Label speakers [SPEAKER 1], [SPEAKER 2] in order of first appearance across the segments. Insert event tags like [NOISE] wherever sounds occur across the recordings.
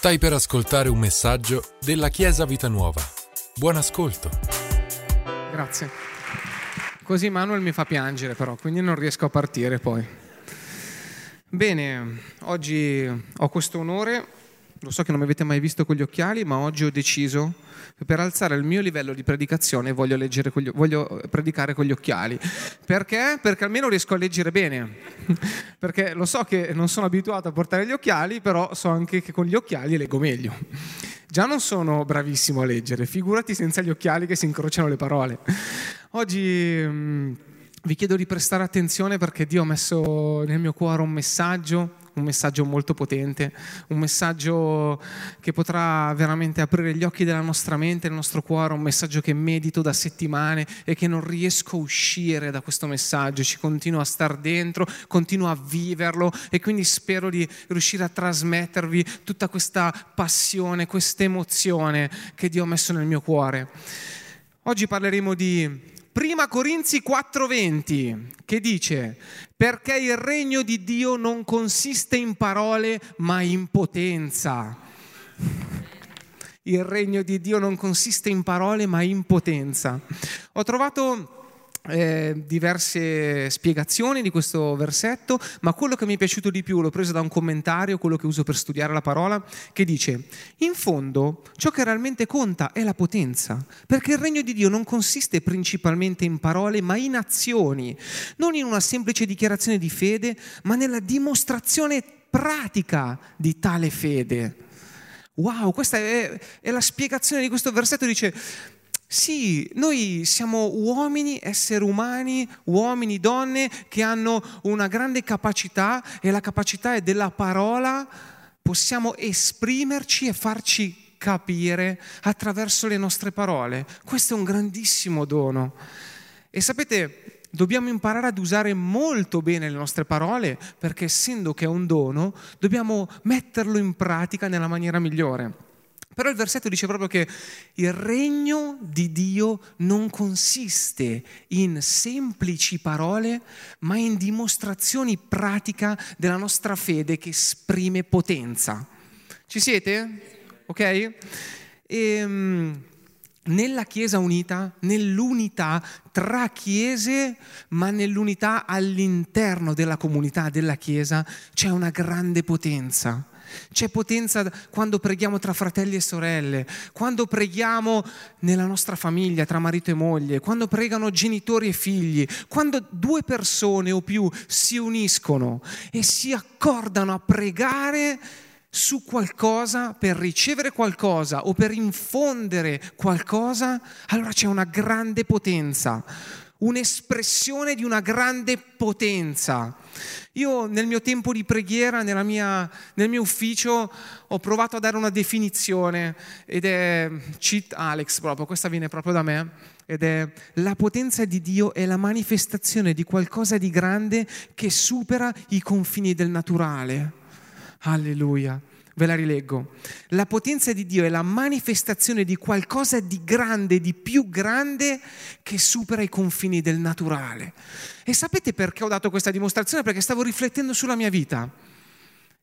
[SPEAKER 1] Stai per ascoltare un messaggio della Chiesa Vita Nuova. Buon ascolto.
[SPEAKER 2] Grazie. Così Manuel mi fa piangere però, quindi non riesco a partire poi. Bene, oggi ho questo onore, lo so che non mi avete mai visto con gli occhiali, ma oggi ho deciso che per alzare il mio livello di predicazione voglio, gli, voglio predicare con gli occhiali. Perché? Perché almeno riesco a leggere bene. [LAUGHS] Perché lo so che non sono abituato a portare gli occhiali, però so anche che con gli occhiali leggo meglio. Già non sono bravissimo a leggere, figurati senza gli occhiali che si incrociano le parole. Oggi mm, vi chiedo di prestare attenzione perché Dio ha messo nel mio cuore un messaggio un messaggio molto potente, un messaggio che potrà veramente aprire gli occhi della nostra mente, del nostro cuore, un messaggio che medito da settimane e che non riesco a uscire da questo messaggio, ci continuo a star dentro, continuo a viverlo e quindi spero di riuscire a trasmettervi tutta questa passione, questa emozione che Dio ha messo nel mio cuore. Oggi parleremo di Prima Corinzi 4:20 che dice perché il regno di Dio non consiste in parole ma in potenza. Il regno di Dio non consiste in parole ma in potenza. Ho trovato eh, diverse spiegazioni di questo versetto, ma quello che mi è piaciuto di più l'ho preso da un commentario, quello che uso per studiare la parola, che dice, in fondo ciò che realmente conta è la potenza, perché il regno di Dio non consiste principalmente in parole, ma in azioni, non in una semplice dichiarazione di fede, ma nella dimostrazione pratica di tale fede. Wow, questa è, è la spiegazione di questo versetto, dice sì, noi siamo uomini, esseri umani, uomini, donne che hanno una grande capacità e la capacità è della parola, possiamo esprimerci e farci capire attraverso le nostre parole. Questo è un grandissimo dono. E sapete, dobbiamo imparare ad usare molto bene le nostre parole perché essendo che è un dono, dobbiamo metterlo in pratica nella maniera migliore. Però il versetto dice proprio che il regno di Dio non consiste in semplici parole, ma in dimostrazioni pratiche della nostra fede che esprime potenza. Ci siete? Ok? Ehm, nella Chiesa unita, nell'unità tra Chiese, ma nell'unità all'interno della comunità della Chiesa, c'è una grande potenza. C'è potenza quando preghiamo tra fratelli e sorelle, quando preghiamo nella nostra famiglia, tra marito e moglie, quando pregano genitori e figli, quando due persone o più si uniscono e si accordano a pregare su qualcosa per ricevere qualcosa o per infondere qualcosa, allora c'è una grande potenza un'espressione di una grande potenza. Io nel mio tempo di preghiera, mia, nel mio ufficio, ho provato a dare una definizione ed è, cheat Alex proprio, questa viene proprio da me, ed è la potenza di Dio è la manifestazione di qualcosa di grande che supera i confini del naturale. Alleluia. Ve la rileggo. La potenza di Dio è la manifestazione di qualcosa di grande, di più grande, che supera i confini del naturale. E sapete perché ho dato questa dimostrazione? Perché stavo riflettendo sulla mia vita.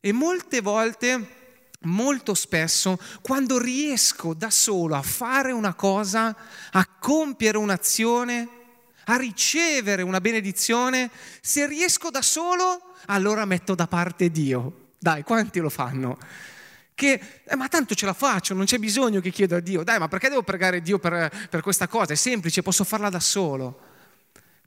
[SPEAKER 2] E molte volte, molto spesso, quando riesco da solo a fare una cosa, a compiere un'azione, a ricevere una benedizione, se riesco da solo, allora metto da parte Dio. Dai, quanti lo fanno? Che, eh, ma tanto ce la faccio, non c'è bisogno che chiedo a Dio. Dai, ma perché devo pregare Dio per, per questa cosa? È semplice, posso farla da solo.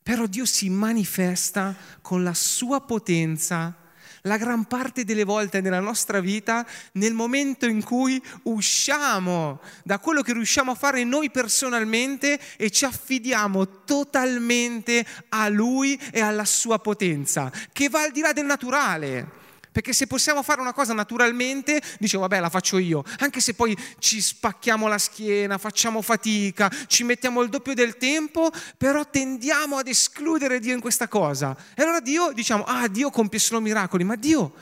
[SPEAKER 2] Però Dio si manifesta con la sua potenza la gran parte delle volte nella nostra vita nel momento in cui usciamo da quello che riusciamo a fare noi personalmente e ci affidiamo totalmente a Lui e alla sua potenza, che va al di là del naturale. Perché se possiamo fare una cosa naturalmente, dicevo, vabbè, la faccio io. Anche se poi ci spacchiamo la schiena, facciamo fatica, ci mettiamo il doppio del tempo, però tendiamo ad escludere Dio in questa cosa. E allora Dio, diciamo, ah, Dio compie solo miracoli, ma Dio,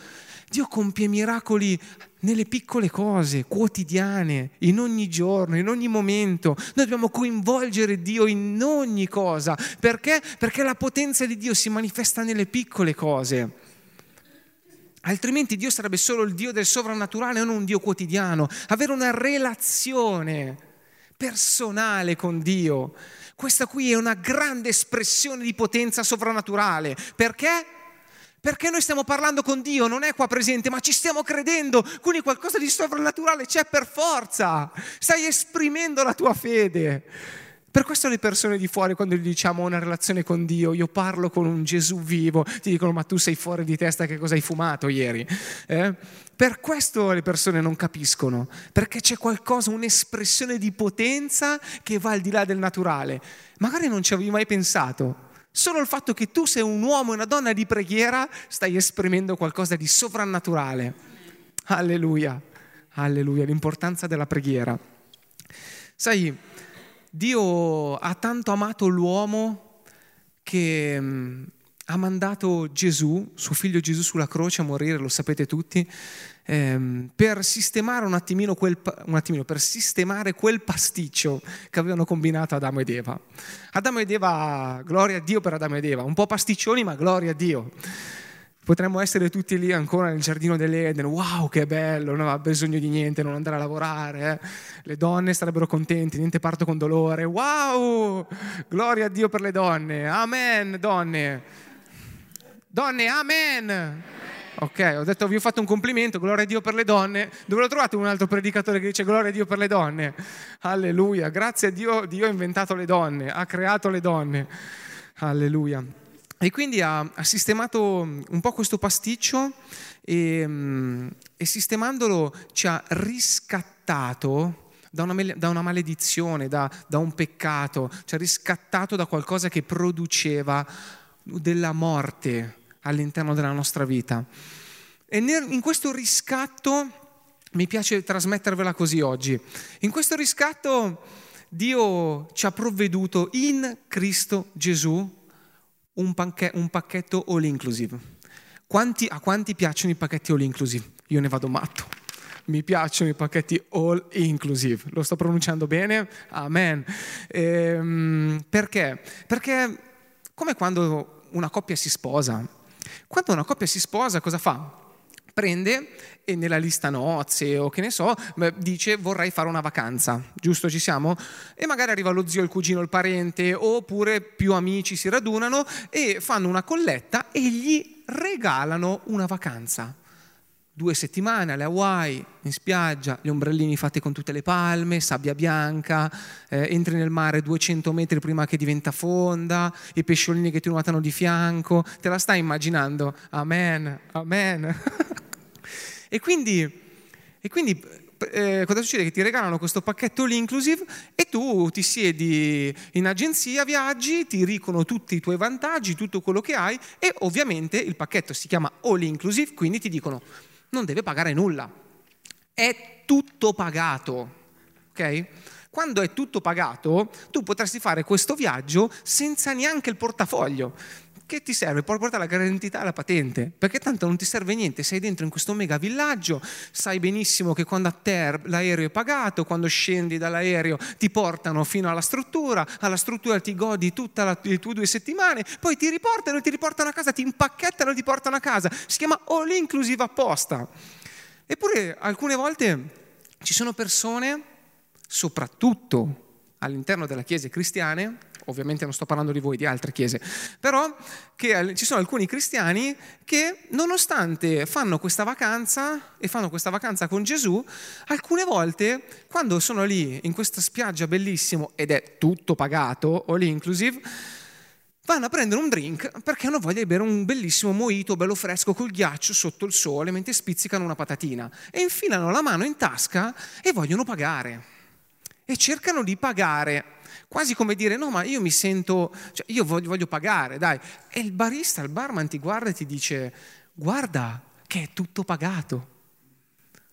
[SPEAKER 2] Dio compie miracoli nelle piccole cose quotidiane, in ogni giorno, in ogni momento. Noi dobbiamo coinvolgere Dio in ogni cosa. Perché? Perché la potenza di Dio si manifesta nelle piccole cose. Altrimenti Dio sarebbe solo il Dio del sovrannaturale, non un Dio quotidiano. Avere una relazione personale con Dio. Questa qui è una grande espressione di potenza sovrannaturale. Perché? Perché noi stiamo parlando con Dio, non è qua presente, ma ci stiamo credendo, quindi qualcosa di sovrannaturale c'è per forza. Stai esprimendo la tua fede. Per questo le persone di fuori, quando gli diciamo una relazione con Dio, io parlo con un Gesù vivo, ti dicono ma tu sei fuori di testa, che cosa hai fumato ieri? Eh? Per questo le persone non capiscono, perché c'è qualcosa, un'espressione di potenza che va al di là del naturale. Magari non ci avevi mai pensato. Solo il fatto che tu sei un uomo e una donna di preghiera stai esprimendo qualcosa di sovrannaturale. Alleluia, alleluia, l'importanza della preghiera. Sai, Dio ha tanto amato l'uomo che mm, ha mandato Gesù, suo figlio Gesù sulla croce a morire, lo sapete tutti, ehm, per sistemare un attimino, quel, un attimino, per sistemare quel pasticcio che avevano combinato Adamo ed Eva. Adamo ed Eva, gloria a Dio per Adamo ed Eva, un po' pasticcioni ma gloria a Dio. Potremmo essere tutti lì ancora nel giardino dell'Eden, wow che bello, non ha bisogno di niente, non andare a lavorare, eh. le donne sarebbero contenti, niente parto con dolore, wow, gloria a Dio per le donne, amen donne, donne amen. Ok, ho detto vi ho fatto un complimento, gloria a Dio per le donne. Dove l'ho trovato un altro predicatore che dice gloria a Dio per le donne? Alleluia, grazie a Dio, Dio ha inventato le donne, ha creato le donne. Alleluia. E quindi ha, ha, sistemato un po' questo pasticcio e, e sistemandolo ci ha riscattato da una, da una maledizione, da, da, un peccato, ci ha riscattato da qualcosa che produceva della morte all'interno della nostra vita. E nel, in questo riscatto mi piace trasmettervela così oggi. In questo riscatto Dio ci ha provveduto in Cristo Gesù un, panche, un pacchetto all inclusive. Quanti, a quanti piacciono i pacchetti all inclusive? Io ne vado matto. Mi piacciono i pacchetti all inclusive. Lo sto pronunciando bene? Amen. Ehm, perché? Perché come quando una coppia si sposa. Quando una coppia si sposa cosa fa? Prende e nella lista nozze o che ne so, dice vorrei fare una vacanza, giusto ci siamo? E magari arriva lo zio, il cugino, il parente oppure più amici si radunano e fanno una colletta e gli regalano una vacanza. Due settimane alle Hawaii, in spiaggia, gli ombrellini fatti con tutte le palme, sabbia bianca, eh, entri nel mare 200 metri prima che diventa fonda, i pesciolini che ti nuotano di fianco, te la stai immaginando? Amen, amen. [LAUGHS] E quindi, e quindi eh, cosa succede? Che ti regalano questo pacchetto inclusive e tu ti siedi in agenzia viaggi, ti dicono tutti i tuoi vantaggi, tutto quello che hai e ovviamente il pacchetto si chiama all inclusive, quindi ti dicono non deve pagare nulla. È tutto pagato. Ok? Quando è tutto pagato, tu potresti fare questo viaggio senza neanche il portafoglio che ti serve? Puoi portare la garantità e la patente, perché tanto non ti serve niente, sei dentro in questo mega villaggio, sai benissimo che quando a te l'aereo è pagato, quando scendi dall'aereo ti portano fino alla struttura, alla struttura ti godi tutte le tue due settimane, poi ti riportano, ti riportano a casa, ti impacchettano e ti portano a casa. Si chiama all inclusive apposta. Eppure alcune volte ci sono persone, soprattutto all'interno delle chiese cristiane, ovviamente non sto parlando di voi, di altre chiese, però che ci sono alcuni cristiani che nonostante fanno questa vacanza e fanno questa vacanza con Gesù, alcune volte quando sono lì in questa spiaggia bellissimo ed è tutto pagato, all inclusive, vanno a prendere un drink perché hanno voglia di bere un bellissimo mojito bello fresco col ghiaccio sotto il sole mentre spizzicano una patatina e infilano la mano in tasca e vogliono pagare e cercano di pagare quasi come dire no ma io mi sento, cioè, io voglio, voglio pagare, dai. E il barista, il barman ti guarda e ti dice guarda che è tutto pagato.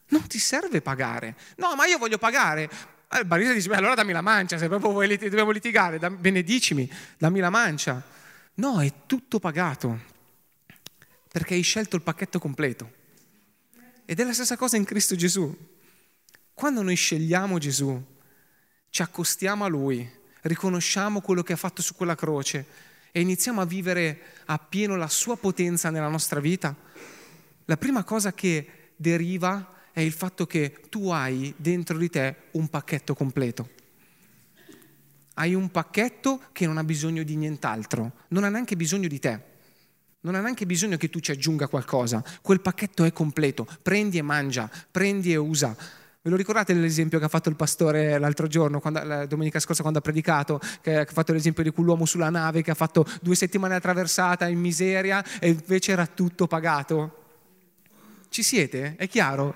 [SPEAKER 2] Non ti serve pagare. No, ma io voglio pagare. il barista dice, beh, allora dammi la mancia, se proprio vuoi, dobbiamo litigare, benedicimi, dammi la mancia. No, è tutto pagato, perché hai scelto il pacchetto completo. Ed è la stessa cosa in Cristo Gesù. Quando noi scegliamo Gesù, ci accostiamo a Lui, riconosciamo quello che ha fatto su quella croce e iniziamo a vivere appieno la sua potenza nella nostra vita, la prima cosa che deriva è il fatto che tu hai dentro di te un pacchetto completo. Hai un pacchetto che non ha bisogno di nient'altro, non ha neanche bisogno di te. Non ha neanche bisogno che tu ci aggiunga qualcosa. Quel pacchetto è completo. Prendi e mangia, prendi e usa. Ve lo ricordate l'esempio che ha fatto il pastore l'altro giorno, quando, la domenica scorsa, quando ha predicato, che ha fatto l'esempio di quell'uomo sulla nave che ha fatto due settimane a traversata in miseria e invece era tutto pagato? Ci siete? È chiaro?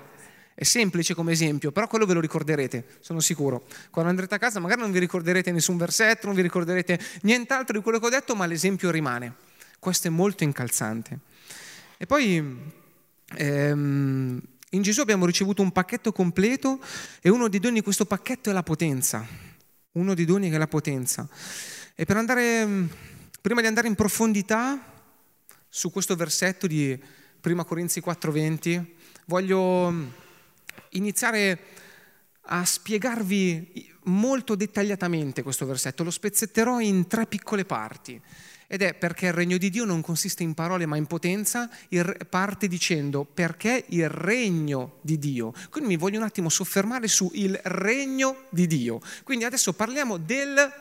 [SPEAKER 2] È semplice come esempio, però quello ve lo ricorderete, sono sicuro. Quando andrete a casa magari non vi ricorderete nessun versetto, non vi ricorderete nient'altro di quello che ho detto, ma l'esempio rimane. Questo è molto incalzante. E poi ehm, in Gesù abbiamo ricevuto un pacchetto completo e uno dei doni di questo pacchetto è la potenza. Uno dei doni è la potenza. E per andare, prima di andare in profondità su questo versetto di 1 Corinzi 4:20, voglio iniziare a spiegarvi molto dettagliatamente questo versetto. Lo spezzetterò in tre piccole parti. Ed è perché il regno di Dio non consiste in parole ma in potenza, parte dicendo perché il regno di Dio. Quindi mi voglio un attimo soffermare su il regno di Dio. Quindi adesso parliamo del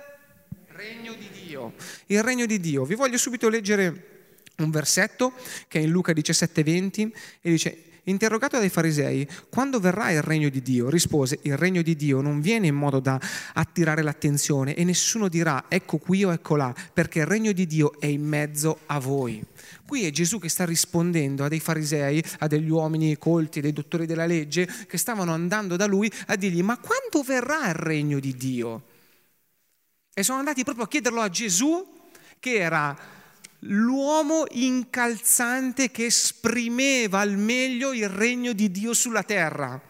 [SPEAKER 2] regno di Dio. Il regno di Dio. Vi voglio subito leggere un versetto che è in Luca 17:20 e dice Interrogato dai farisei, quando verrà il regno di Dio? Rispose, il regno di Dio non viene in modo da attirare l'attenzione e nessuno dirà ecco qui o ecco là, perché il regno di Dio è in mezzo a voi. Qui è Gesù che sta rispondendo a dei farisei, a degli uomini colti, dei dottori della legge, che stavano andando da lui a dirgli ma quando verrà il regno di Dio? E sono andati proprio a chiederlo a Gesù che era l'uomo incalzante che esprimeva al meglio il regno di Dio sulla terra.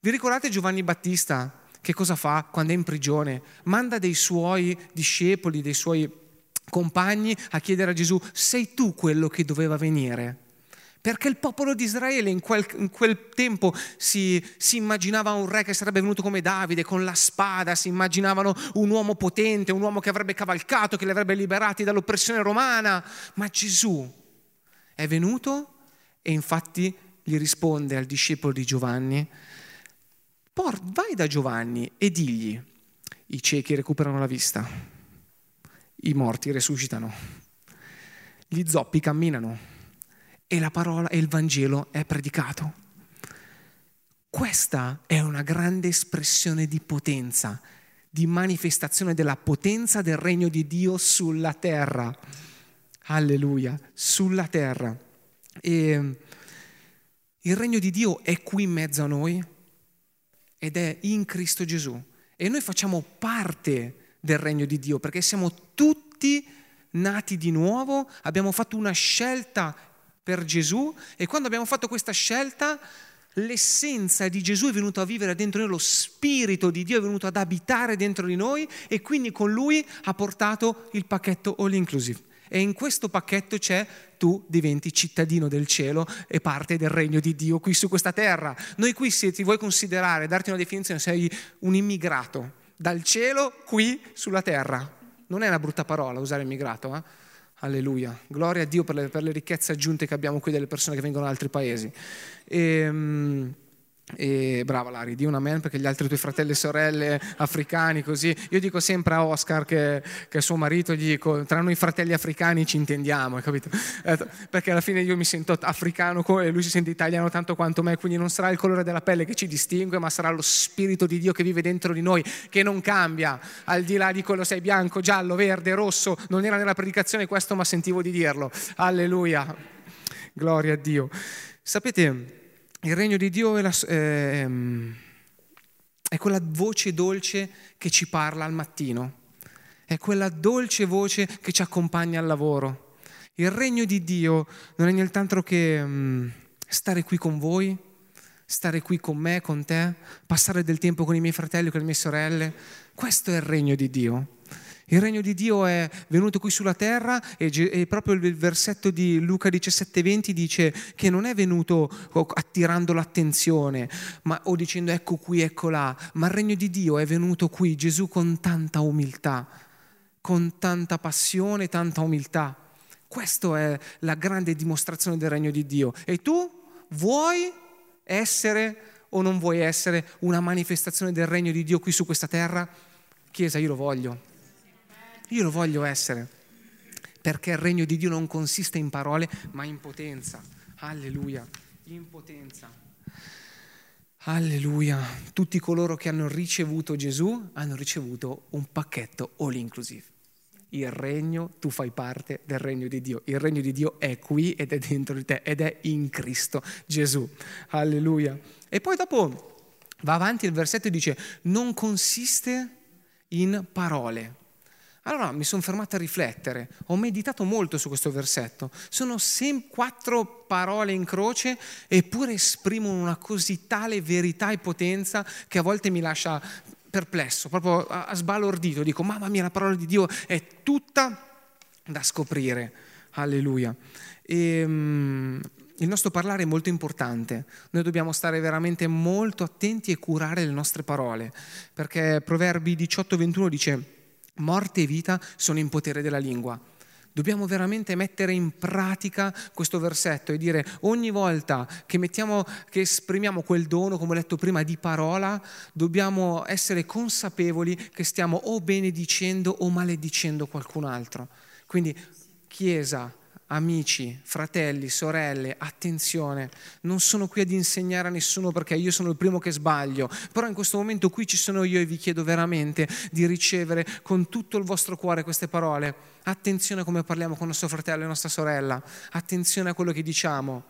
[SPEAKER 2] Vi ricordate Giovanni Battista? Che cosa fa quando è in prigione? Manda dei suoi discepoli, dei suoi compagni a chiedere a Gesù, sei tu quello che doveva venire? Perché il popolo di Israele in quel, in quel tempo si, si, immaginava un re che sarebbe venuto come Davide con la spada, si immaginavano un uomo potente, un uomo che avrebbe cavalcato, che li avrebbe liberati dall'oppressione romana. Ma Gesù è venuto e infatti gli risponde al discepolo di Giovanni, vai da Giovanni e digli, i ciechi recuperano la vista, i morti resuscitano, gli zoppi camminano e la parola e il Vangelo è predicato. Questa è una grande espressione di potenza, di manifestazione della potenza del regno di Dio sulla terra. Alleluia, sulla terra. E il regno di Dio è qui in mezzo a noi ed è in Cristo Gesù. E noi facciamo parte del regno di Dio perché siamo tutti nati di nuovo, abbiamo fatto una scelta per Gesù e quando abbiamo fatto questa scelta l'essenza di Gesù è venuta a vivere dentro noi, lo spirito di Dio è venuto ad abitare dentro di noi e quindi con lui ha portato il pacchetto all inclusive. E in questo pacchetto c'è tu diventi cittadino del cielo e parte del regno di Dio qui su questa terra. Noi qui se ti vuoi considerare, darti una definizione, sei un immigrato dal cielo qui sulla terra. Non è una brutta parola usare immigrato, eh? Alleluia. Gloria a Dio per le, per le, ricchezze aggiunte che abbiamo qui delle persone che vengono da altri paesi. E, um, e brava Lari, di un amen perché gli altri tuoi fratelli e sorelle africani così. Io dico sempre a Oscar che, che suo marito, gli dico, tra noi fratelli africani ci intendiamo, capito? Perché alla fine io mi sento africano e lui si sente italiano tanto quanto me, quindi non sarà il colore della pelle che ci distingue, ma sarà lo Spirito di Dio che vive dentro di noi, che non cambia, al di là di quello sei bianco, giallo, verde, rosso, non era nella predicazione questo, ma sentivo di dirlo. Alleluia. Gloria a Dio. Sapete, il regno di Dio è, la, è, è quella voce dolce che ci parla al mattino, è quella dolce voce che ci accompagna al lavoro. Il regno di Dio non è nient'altro che um, stare qui con voi, stare qui con me, con te, passare del tempo con i miei fratelli, con le mie sorelle. Questo è il regno di Dio. Il regno di Dio è venuto qui sulla terra e, proprio il versetto di Luca 17:20 dice che non è venuto attirando l'attenzione ma, o dicendo ecco qui, ecco là, ma il regno di Dio è venuto qui, Gesù con tanta umiltà, con tanta passione, tanta umiltà Questa è la grande dimostrazione del regno di Dio. E tu vuoi essere o non vuoi essere una manifestazione del regno di Dio qui su questa terra? Chiesa, io lo voglio. Io lo voglio essere. Perché il regno di Dio non consiste in parole, ma in potenza. Alleluia. In potenza. Alleluia. Tutti coloro che hanno ricevuto Gesù hanno ricevuto un pacchetto all inclusive il regno, tu fai parte del regno di Dio. Il regno di Dio è qui ed è dentro di te ed è in Cristo Gesù. Alleluia. E poi dopo va avanti il versetto e dice, non consiste in parole. Allora mi sono fermato a riflettere, ho meditato molto su questo versetto. Sono sem- quattro parole in croce eppure esprimono una così tale verità e potenza che a volte mi lascia perplesso, proprio sbalordito, dico mamma mia la parola di Dio è tutta da scoprire, alleluia. E, um, il nostro parlare è molto importante, noi dobbiamo stare veramente molto attenti e curare le nostre parole, perché Proverbi 18-21 dice morte e vita sono in potere della lingua. Dobbiamo veramente mettere in pratica questo versetto e dire ogni volta che, mettiamo, che esprimiamo quel dono, come ho detto prima, di parola, dobbiamo essere consapevoli che stiamo o benedicendo o maledicendo qualcun altro. Quindi Chiesa, amici, fratelli, sorelle, attenzione, non sono qui ad insegnare a nessuno perché io sono il primo che sbaglio, però in questo momento qui ci sono io e vi chiedo veramente di ricevere con tutto il vostro cuore queste parole. Attenzione a come parliamo con nostro fratello e nostra sorella, attenzione a quello che diciamo,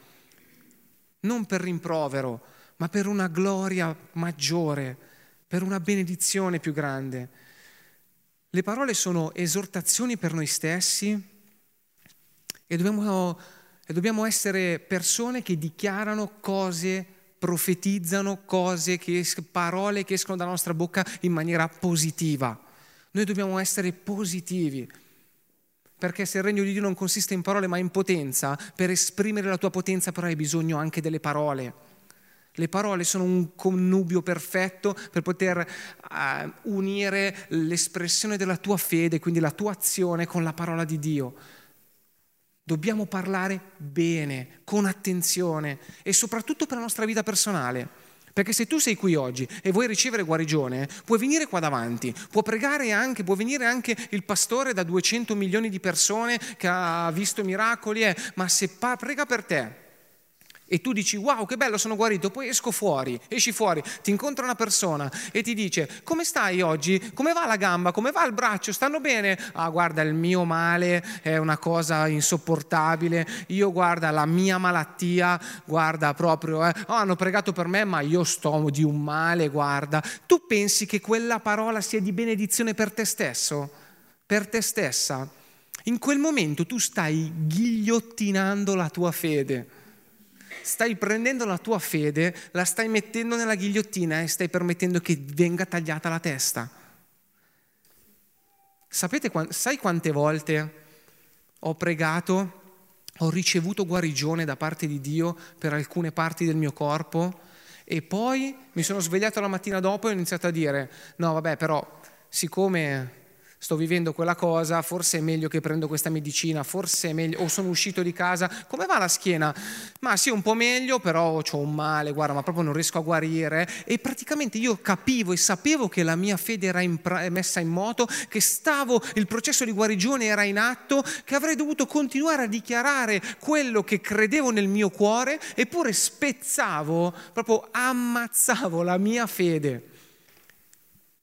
[SPEAKER 2] non per rimprovero, ma per una gloria maggiore, per una benedizione più grande. Le parole sono esortazioni per noi stessi, e dobbiamo, e dobbiamo essere persone che dichiarano cose profetizzano cose, che, parole che escono dalla nostra bocca in maniera positiva. Noi dobbiamo essere positivi, perché se il regno di Dio non consiste in parole ma in potenza, per esprimere la tua potenza però hai bisogno anche delle parole. Le parole sono un connubio perfetto per poter uh, unire l'espressione della tua fede, quindi la tua azione con la parola di Dio. Dobbiamo parlare bene, con attenzione e soprattutto per la nostra vita personale. Perché se tu sei qui oggi e vuoi ricevere guarigione, puoi venire qua davanti, può pregare anche, può venire anche il pastore da 200 milioni di persone che ha visto miracoli, eh, ma se pa- prega per te, e tu dici wow che bello sono guarito, poi esco fuori, esci fuori, ti incontra una persona e ti dice come stai oggi, come va la gamba, come va il braccio, stanno bene? Ah guarda il mio male è una cosa insopportabile, io guarda la mia malattia, guarda proprio, eh, oh, hanno pregato per me ma io sto di un male, guarda, tu pensi che quella parola sia di benedizione per te stesso, per te stessa? In quel momento tu stai ghigliottinando la tua fede stai prendendo la tua fede, la stai mettendo nella ghigliottina e stai permettendo che venga tagliata la testa. Sapete, sai quante volte ho pregato, ho ricevuto guarigione da parte di Dio per alcune parti del mio corpo e poi mi sono svegliato la mattina dopo e ho iniziato a dire, no vabbè però siccome sto vivendo quella cosa, forse è meglio che prendo questa medicina, forse è meglio, o sono uscito di casa, come va la schiena? Ma sì, un po' meglio, però ho un male, guarda, ma proprio non riesco a guarire. E praticamente io capivo e sapevo che la mia fede era in, messa in moto, che stavo, il processo di guarigione era in atto, che avrei dovuto continuare a dichiarare quello che credevo nel mio cuore, eppure spezzavo, proprio ammazzavo la mia fede.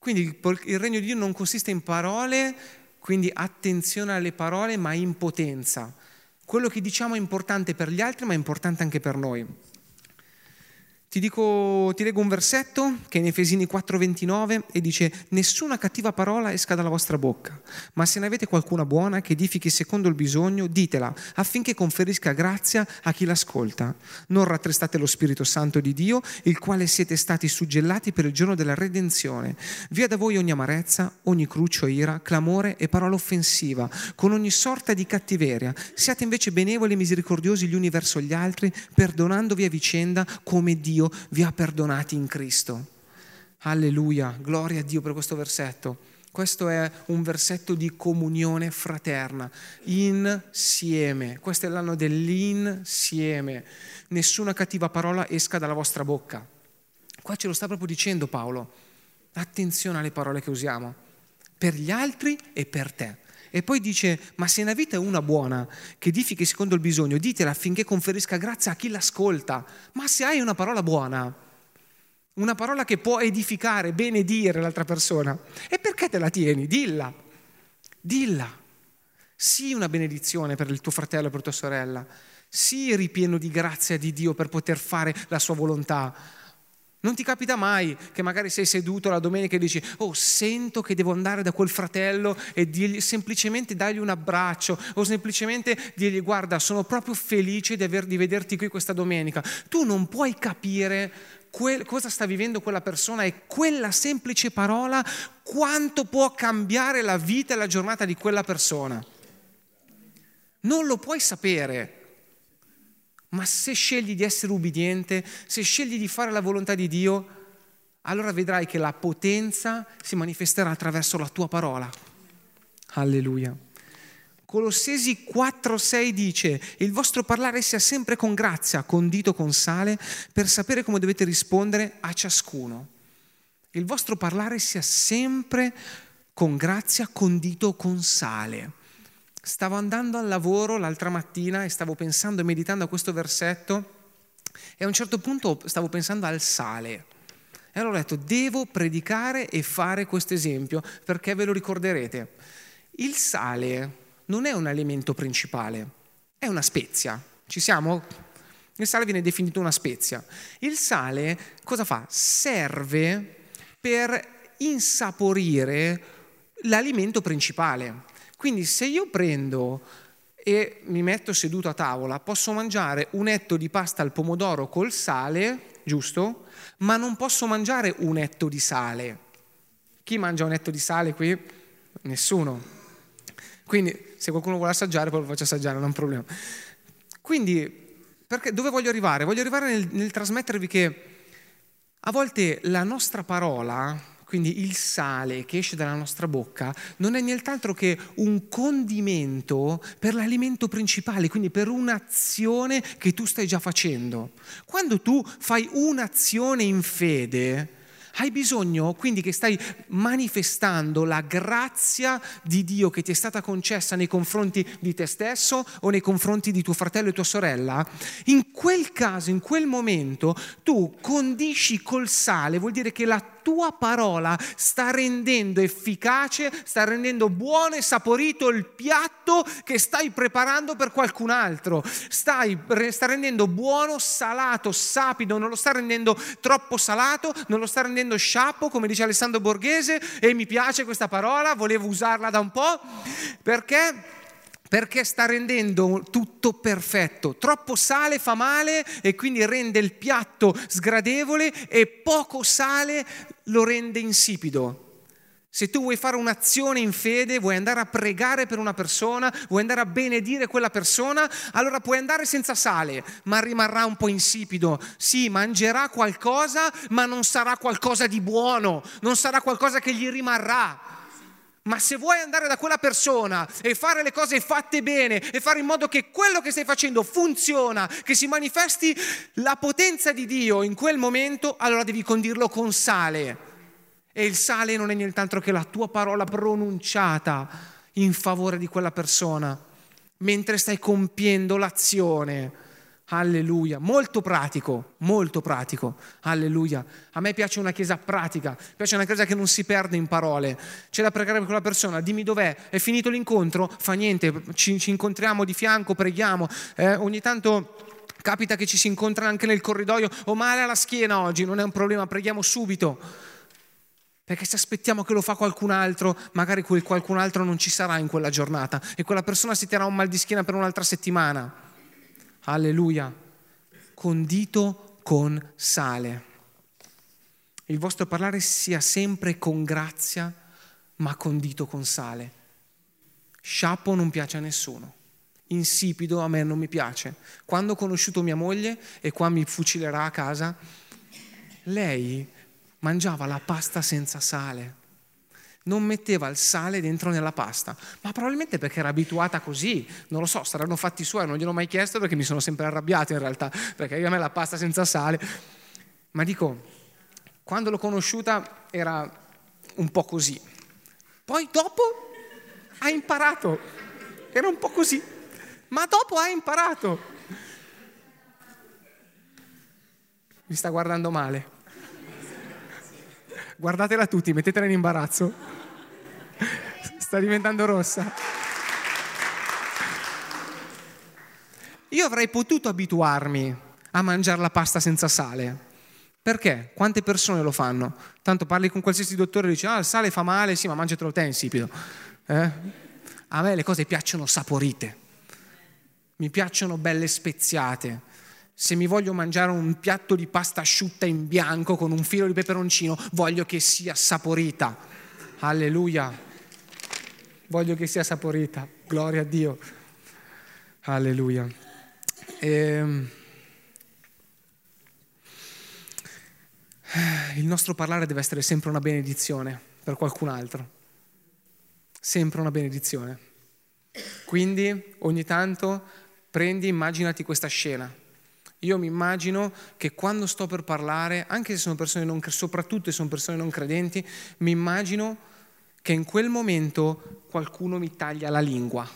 [SPEAKER 2] Quindi il regno di Dio non consiste in parole, quindi attenzione alle parole, ma in potenza. Quello che diciamo è importante per gli altri, ma è importante anche per noi. Ti, dico, ti leggo un versetto che è in Efesini 4:29 e dice nessuna cattiva parola esca dalla vostra bocca, ma se ne avete qualcuna buona che edifichi secondo il bisogno, ditela affinché conferisca grazia a chi l'ascolta. Non rattristate lo Spirito Santo di Dio, il quale siete stati suggellati per il giorno della redenzione. Via da voi ogni amarezza, ogni cruccio, ira, clamore e parola offensiva, con ogni sorta di cattiveria. Siate invece benevoli e misericordiosi gli uni verso gli altri, perdonandovi a vicenda come Dio vi ha perdonati in Cristo. Alleluia, gloria a Dio per questo versetto. Questo è un versetto di comunione fraterna, insieme. Questo è l'anno dell'insieme. Nessuna cattiva parola esca dalla vostra bocca. Qua ce lo sta proprio dicendo Paolo. Attenzione alle parole che usiamo, per gli altri e per te. E poi dice, ma se una vita è una buona, che edifichi secondo il bisogno, ditela affinché conferisca grazia a chi l'ascolta. Ma se hai una parola buona, una parola che può edificare, benedire l'altra persona, e perché te la tieni? Dilla, dilla. Sii una benedizione per il tuo fratello, per tua sorella. Sii ripieno di grazia di Dio per poter fare la sua volontà non ti capita mai che magari sei seduto la domenica e dici, oh sento che devo andare da quel fratello e dirgli, semplicemente dargli un abbraccio o semplicemente dirgli guarda sono proprio felice di, aver, di vederti qui questa domenica. Tu non puoi capire quel, cosa sta vivendo quella persona e quella semplice parola quanto può cambiare la vita e la giornata di quella persona. Non lo puoi sapere ma se scegli di essere ubbidiente, se scegli di fare la volontà di Dio, allora vedrai che la potenza si manifesterà attraverso la tua parola. Alleluia. Colossesi 4:6 dice: Il vostro parlare sia sempre con grazia, condito con sale, per sapere come dovete rispondere a ciascuno. Il vostro parlare sia sempre con grazia, condito con sale. Stavo andando al lavoro l'altra mattina e stavo pensando e meditando a questo versetto e a un certo punto stavo pensando al sale. E allora ho detto, devo predicare e fare questo esempio perché ve lo ricorderete. Il sale non è un alimento principale, è una spezia. Ci siamo? Il sale viene definito una spezia. Il sale cosa fa? Serve per insaporire l'alimento principale. Quindi se io prendo e mi metto seduto a tavola, posso mangiare un etto di pasta al pomodoro col sale, giusto? Ma non posso mangiare un etto di sale. Chi mangia un etto di sale qui? Nessuno. Quindi se qualcuno vuole assaggiare, poi lo faccio assaggiare, non è un problema. Quindi, perché, dove voglio arrivare? Voglio arrivare nel, nel trasmettervi che a volte la nostra parola quindi il sale che esce dalla nostra bocca non è nient'altro che un condimento per l'alimento principale, quindi per un'azione che tu stai già facendo. Quando tu fai un'azione in fede, hai bisogno quindi che stai manifestando la grazia di Dio che ti è stata concessa nei confronti di te stesso o nei confronti di tuo fratello e tua sorella. In quel caso, in quel momento, tu condisci col sale, vuol dire che la tua parola sta rendendo efficace, sta rendendo buono e saporito il piatto che stai preparando per qualcun altro. Stai, sta rendendo buono, salato, sapido, non lo sta rendendo troppo salato, non lo sta rendendo sciappo, come dice Alessandro Borghese, e mi piace questa parola, volevo usarla da un po', perché perché sta rendendo tutto perfetto. Troppo sale fa male e quindi rende il piatto sgradevole e poco sale lo rende insipido. Se tu vuoi fare un'azione in fede, vuoi andare a pregare per una persona, vuoi andare a benedire quella persona, allora puoi andare senza sale, ma rimarrà un po' insipido. Sì, mangerà qualcosa, ma non sarà qualcosa di buono, non sarà qualcosa che gli rimarrà. Ma se vuoi andare da quella persona e fare le cose fatte bene e fare in modo che quello che stai facendo funziona, che si manifesti la potenza di Dio in quel momento, allora devi condirlo con sale. E il sale non è nient'altro che la tua parola pronunciata in favore di quella persona, mentre stai compiendo l'azione Alleluia, molto pratico, molto pratico. Alleluia. A me piace una chiesa pratica, piace una chiesa che non si perde in parole. C'è da pregare per quella persona, dimmi dov'è, è finito l'incontro? Fa niente, ci, ci incontriamo di fianco, preghiamo. Eh, ogni tanto capita che ci si incontra anche nel corridoio, ho male alla schiena oggi, non è un problema, preghiamo subito. Perché se aspettiamo che lo fa qualcun altro, magari quel qualcun altro non ci sarà in quella giornata e quella persona si terrà un mal di schiena per un'altra settimana. Alleluia. Condito con sale. Il vostro parlare sia sempre con grazia, ma condito con sale. Sciappo non piace a nessuno. Insipido a me non mi piace. Quando ho conosciuto mia moglie, e qua mi fucilerà a casa, lei mangiava la pasta senza sale. Non metteva il sale dentro nella pasta, ma probabilmente perché era abituata così, non lo so, saranno fatti suoi, non gliel'ho mai chiesto perché mi sono sempre arrabbiato in realtà, perché a me la pasta senza sale, ma dico, quando l'ho conosciuta era un po' così, poi dopo ha imparato, era un po' così, ma dopo ha imparato. Mi sta guardando male. Guardatela tutti, mettetela in imbarazzo. [LAUGHS] Sta diventando rossa. Io avrei potuto abituarmi a mangiare la pasta senza sale. Perché? Quante persone lo fanno? Tanto parli con qualsiasi dottore e dici, ah, il sale fa male, sì, ma mangiatelo te insipido. Eh? A me le cose piacciono saporite, mi piacciono belle speziate. Se mi voglio mangiare un piatto di pasta asciutta in bianco con un filo di peperoncino, voglio che sia saporita. Alleluia. Voglio che sia saporita. Gloria a Dio. Alleluia. E... Ehm, il nostro parlare deve essere sempre una benedizione per qualcun altro. Sempre una benedizione. Quindi ogni tanto prendi, immaginati questa scena io mi immagino che quando sto per parlare, anche se sono persone non, soprattutto se sono persone non credenti, mi immagino che in quel momento qualcuno mi taglia la lingua.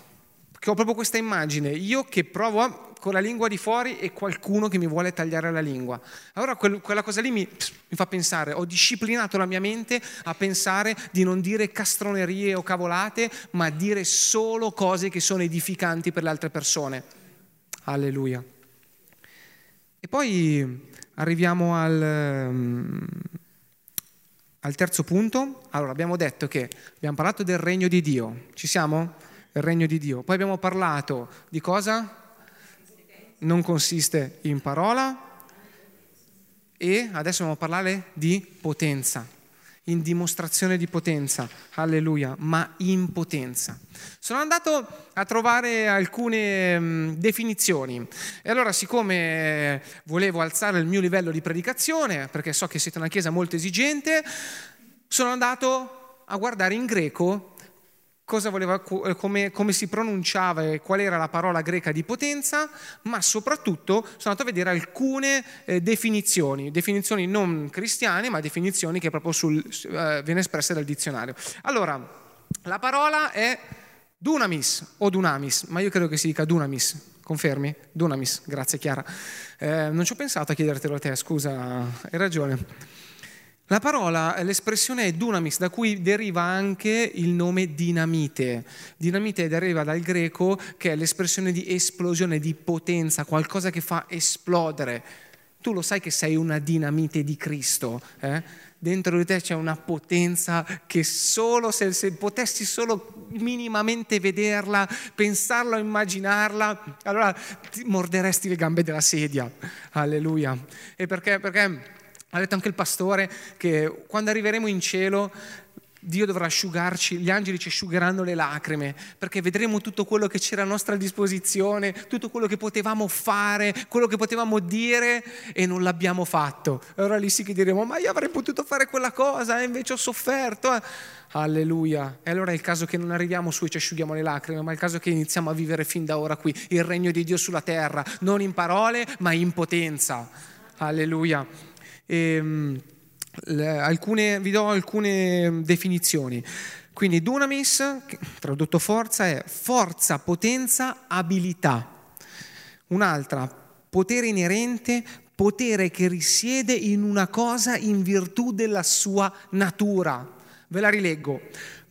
[SPEAKER 2] Che ho proprio questa immagine, io che provo con la lingua di fuori e qualcuno che mi vuole tagliare la lingua. Allora quel, quella cosa lì mi, mi fa pensare, ho disciplinato la mia mente a pensare di non dire castronerie o cavolate, ma dire solo cose che sono edificanti per le altre persone. Alleluia. E poi arriviamo al, um, al terzo punto. Allora, abbiamo detto che abbiamo parlato del regno di Dio. Ci siamo? Il regno di Dio. Poi abbiamo parlato di cosa? Non consiste in parola. E adesso dobbiamo parlare di potenza in dimostrazione di potenza, alleluia, ma in potenza. Sono andato a trovare alcune mm, definizioni e allora siccome volevo alzare il mio livello di predicazione, perché so che siete una chiesa molto esigente, sono andato a guardare in greco voleva, eh, come, come, si pronunciava e qual era la parola greca di potenza, ma soprattutto sono andato a vedere alcune eh, definizioni, definizioni non cristiane, ma definizioni che proprio sul, eh, viene espresse dal dizionario. Allora, la parola è dunamis o dunamis, ma io credo che si dica dunamis. Confermi? Dunamis, grazie Chiara. Eh, non ci ho pensato a chiedertelo a te, scusa, hai ragione. La parola, l'espressione è dunamis, da cui deriva anche il nome dinamite. Dinamite deriva dal greco che è l'espressione di esplosione, di potenza, qualcosa che fa esplodere. Tu lo sai che sei una dinamite di Cristo, eh? dentro di te c'è una potenza che solo se, se, potessi solo minimamente vederla, pensarla, immaginarla, allora ti morderesti le gambe della sedia. Alleluia. E perché? Perché ha detto anche il pastore che quando arriveremo in cielo Dio dovrà asciugarci, gli angeli ci asciugheranno le lacrime, perché vedremo tutto quello che c'era a nostra disposizione, tutto quello che potevamo fare, quello che potevamo dire e non l'abbiamo fatto. E allora lì sì che diremo, ma io avrei potuto fare quella cosa e invece ho sofferto. Eh. Alleluia. E allora è il caso che non arriviamo su e ci asciughiamo le lacrime, ma è il caso che iniziamo a vivere fin da ora qui il regno di Dio sulla terra, non in parole, ma in potenza. Alleluia. E, um, alcune, vi do alcune definizioni. Quindi dunamis, tradotto forza, è forza, potenza, abilità. Un'altra, potere inerente, potere che risiede in una cosa in virtù della sua natura. Ve la rileggo.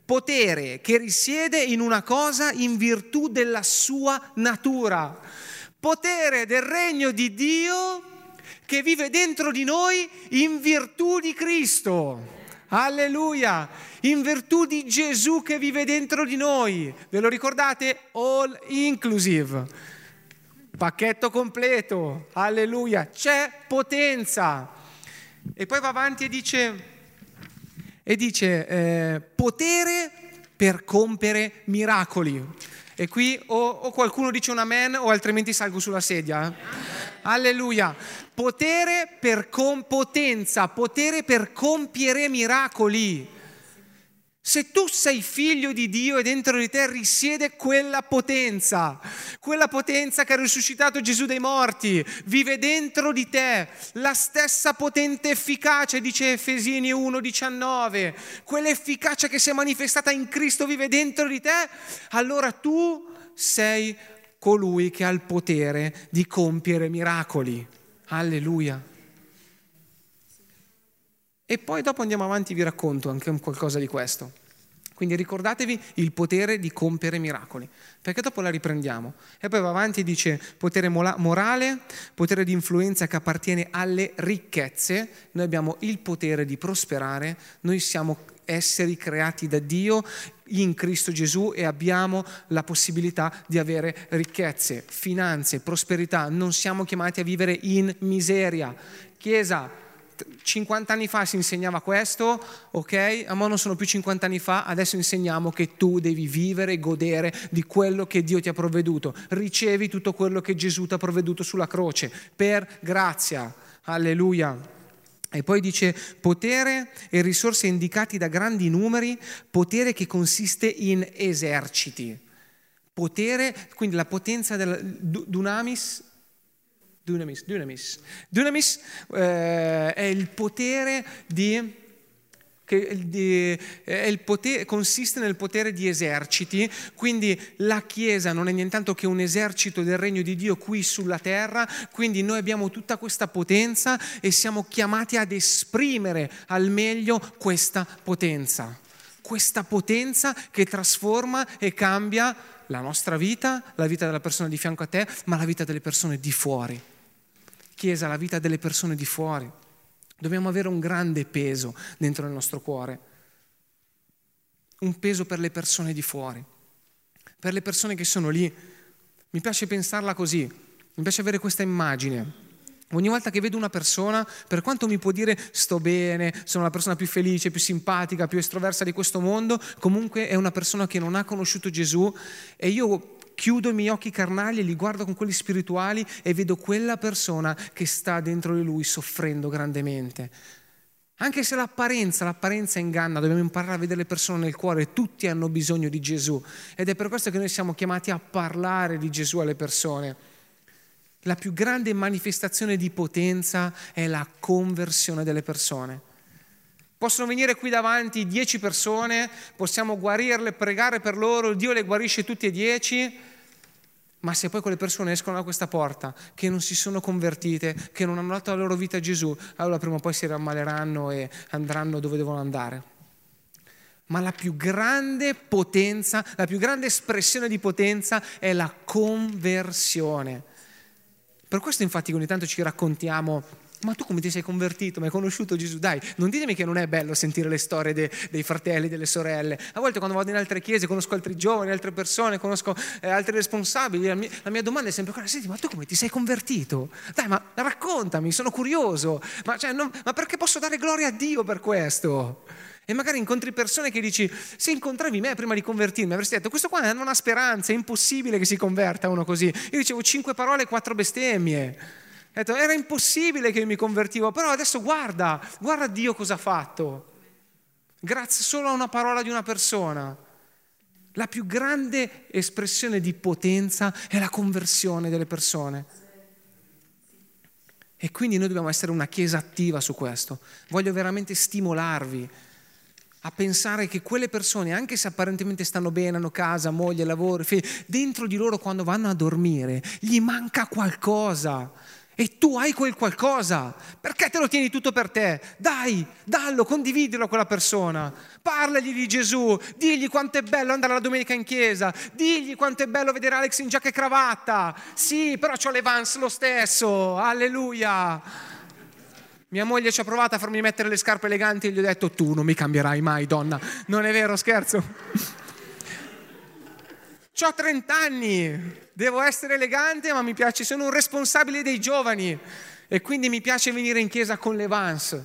[SPEAKER 2] Potere che risiede in una cosa in virtù della sua natura. Potere del regno di Dio che vive dentro di noi in virtù di Cristo. Alleluia! In virtù di Gesù che vive dentro di noi. Ve lo ricordate? All inclusive. Pacchetto completo. Alleluia! C'è potenza. E poi va avanti e dice, e dice eh, potere per compiere miracoli. E qui o, o, qualcuno dice un amen o altrimenti salgo sulla sedia. Alleluia. Potere per compotenza, potere per compiere miracoli. Se tu sei figlio di Dio e dentro di te risiede quella potenza, quella potenza che ha risuscitato Gesù dai morti, vive dentro di te la stessa potente efficacia, dice Efesini 1:19, quell'efficacia che si è manifestata in Cristo vive dentro di te, allora tu sei colui che ha il potere di compiere miracoli. Alleluia. E poi dopo andiamo avanti vi racconto anche qualcosa di questo. Quindi ricordatevi il potere di compiere miracoli, perché dopo la riprendiamo. E poi va avanti e dice potere morale, potere di influenza che appartiene alle ricchezze. Noi abbiamo il potere di prosperare, noi siamo esseri creati da Dio in Cristo Gesù e abbiamo la possibilità di avere ricchezze, finanze, prosperità. Non siamo chiamati a vivere in miseria. Chiesa, 50 anni fa si insegnava questo, ok? A mo non sono più 50 anni fa, adesso insegniamo che tu devi vivere e godere di quello che Dio ti ha provveduto. Ricevi tutto quello che Gesù ti ha provveduto sulla croce, per grazia. Alleluia. E poi dice potere e risorse indicati da grandi numeri, potere che consiste in eserciti. Potere, quindi la potenza del dunamis Dunamis, dunamis. dunamis eh, è il potere di che di, potere, consiste nel potere di eserciti, quindi la Chiesa non è nient'altro che un esercito del regno di Dio qui sulla terra, quindi noi abbiamo tutta questa potenza e siamo chiamati ad esprimere al meglio questa potenza, questa potenza che trasforma e cambia la nostra vita, la vita della persona di fianco a te, ma la vita delle persone di fuori. Chiesa, la vita delle persone di fuori. Dobbiamo avere un grande peso dentro il nostro cuore, un peso per le persone di fuori, per le persone che sono lì. Mi piace pensarla così, mi piace avere questa immagine. Ogni volta che vedo una persona, per quanto mi può dire sto bene, sono la persona più felice, più simpatica, più estroversa di questo mondo, comunque è una persona che non ha conosciuto Gesù e io chiudo i miei occhi carnali e li guardo con quelli spirituali e vedo quella persona che sta dentro di lui soffrendo grandemente. Anche se l'apparenza, l'apparenza inganna, dobbiamo imparare a vedere le persone nel cuore, tutti hanno bisogno di Gesù ed è per questo che noi siamo chiamati a parlare di Gesù alle persone. La più grande manifestazione di potenza è la conversione delle persone. Possono venire qui davanti dieci persone, possiamo guarirle, pregare per loro, Dio le guarisce tutti e dieci, ma se poi quelle persone escono da questa porta, che non si sono convertite, che non hanno dato la loro vita a Gesù, allora prima o poi si rammaleranno e andranno dove devono andare. Ma la più grande potenza, la più grande espressione di potenza è la conversione. Per questo infatti ogni tanto ci raccontiamo ma tu come ti sei convertito? Ma hai conosciuto Gesù? Dai, non ditemi che non è bello sentire le storie de, dei fratelli, delle sorelle. A volte quando vado in altre chiese conosco altri giovani, altre persone, conosco eh, altri responsabili. La mia, la mia, domanda è sempre quella: senti, ma tu come ti sei convertito? Dai, ma raccontami, sono curioso. Ma, cioè, non, ma perché posso dare gloria a Dio per questo? E magari incontri persone che dici, se incontravi me prima di convertirmi, avresti detto, questo qua non ha speranza, è impossibile che si converta uno così. Io dicevo cinque parole e quattro bestemmie detto, era impossibile che io mi convertivo, però adesso guarda, guarda Dio cosa ha fatto. Grazie solo a una parola di una persona. La più grande espressione di potenza è la conversione delle persone. E quindi noi dobbiamo essere una chiesa attiva su questo. Voglio veramente stimolarvi a pensare che quelle persone, anche se apparentemente stanno bene, hanno casa, moglie, lavoro, figli, dentro di loro quando vanno a dormire gli manca qualcosa e tu hai quel qualcosa, perché te lo tieni tutto per te? Dai, dallo, condividilo a quella persona. Parlagli di Gesù, digli quanto è bello andare la domenica in chiesa, digli quanto è bello vedere Alex in giacca e cravatta. Sì, però ho le Vans lo stesso, alleluia. Mia moglie ci ha provato a farmi mettere le scarpe eleganti e gli ho detto tu non mi cambierai mai, donna. Non è vero, scherzo. Ho 30 anni, devo essere elegante, ma mi piace, sono un responsabile dei giovani e quindi mi piace venire in chiesa con le vans.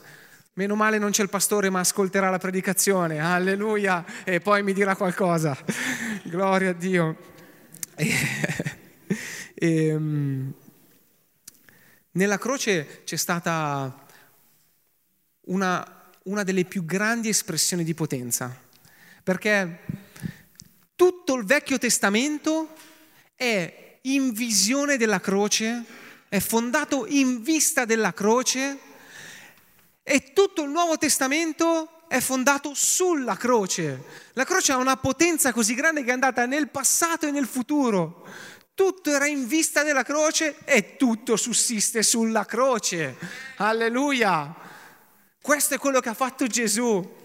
[SPEAKER 2] Meno male non c'è il pastore, ma ascolterà la predicazione. Alleluia! E poi mi dirà qualcosa. [LAUGHS] Gloria a Dio. E, [LAUGHS] e, um, nella croce c'è stata una, una delle più grandi espressioni di potenza Perché tutto il Vecchio Testamento è in visione della croce, è fondato in vista della croce e tutto il Nuovo Testamento è fondato sulla croce. La croce ha una potenza così grande che è andata nel passato e nel futuro. Tutto era in vista della croce e tutto sussiste sulla croce. Alleluia! Questo è quello che ha fatto Gesù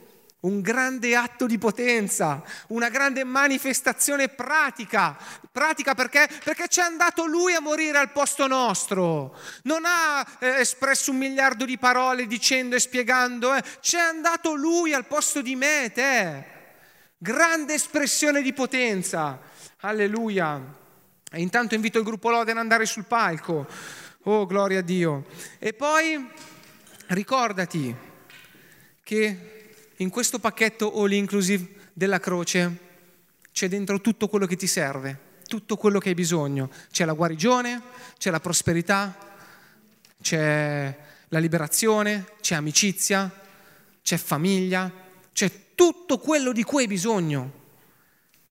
[SPEAKER 2] un grande atto di potenza, una grande manifestazione pratica. Pratica perché? Perché c'è andato lui a morire al posto nostro. Non ha eh, espresso un miliardo di parole dicendo e spiegando, eh. c'è andato lui al posto di me, te. Grande espressione di potenza. Alleluia. E intanto invito il gruppo Loden ad andare sul palco. Oh, gloria a Dio. E poi ricordati che in questo pacchetto all inclusive della croce c'è dentro tutto quello che ti serve, tutto quello che hai bisogno. C'è la guarigione, c'è la prosperità, c'è la liberazione, c'è amicizia, c'è famiglia, c'è tutto quello di cui hai bisogno,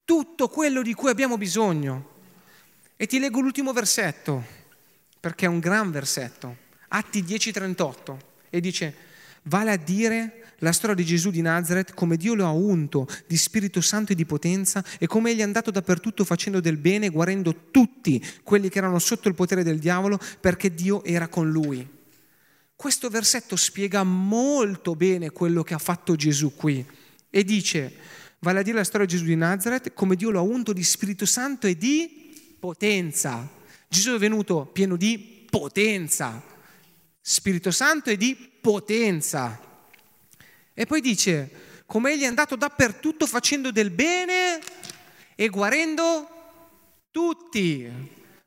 [SPEAKER 2] tutto quello di cui abbiamo bisogno. E ti leggo l'ultimo versetto, perché è un gran versetto, Atti 10:38, e dice, vale a dire la storia di Gesù di Nazareth, come Dio lo ha unto di Spirito Santo e di potenza e come egli è andato dappertutto facendo del bene, guarendo tutti quelli che erano sotto il potere del diavolo, perché Dio era con lui. Questo versetto spiega molto bene quello che ha fatto Gesù qui e dice, vale a dire la storia di Gesù di Nazareth, come Dio lo ha unto di Spirito Santo e di potenza. Gesù è venuto pieno di potenza, Spirito Santo e di potenza. E poi dice, come egli è andato dappertutto facendo del bene e guarendo tutti.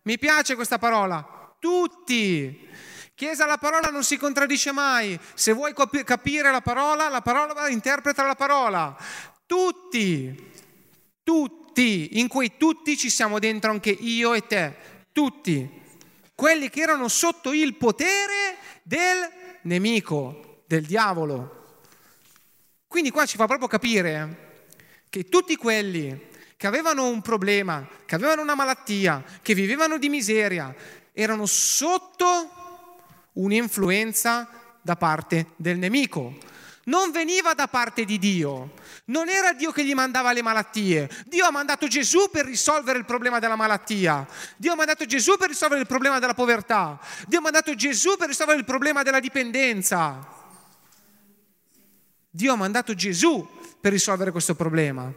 [SPEAKER 2] Mi piace questa parola, tutti. Chiesa, la parola non si contraddice mai. Se vuoi capire la parola, la parola interpreta la parola. Tutti, tutti, in cui tutti ci siamo dentro anche io e te, tutti. Quelli che erano sotto il potere del nemico, del diavolo. Quindi qua ci fa proprio capire che tutti quelli che avevano un problema, che avevano una malattia, che vivevano di miseria, erano sotto un'influenza da parte del nemico. Non veniva da parte di Dio, non era Dio che gli mandava le malattie. Dio ha mandato Gesù per risolvere il problema della malattia. Dio ha mandato Gesù per risolvere il problema della povertà. Dio ha mandato Gesù per risolvere il problema della dipendenza. Dio ha mandato Gesù per risolvere questo problema.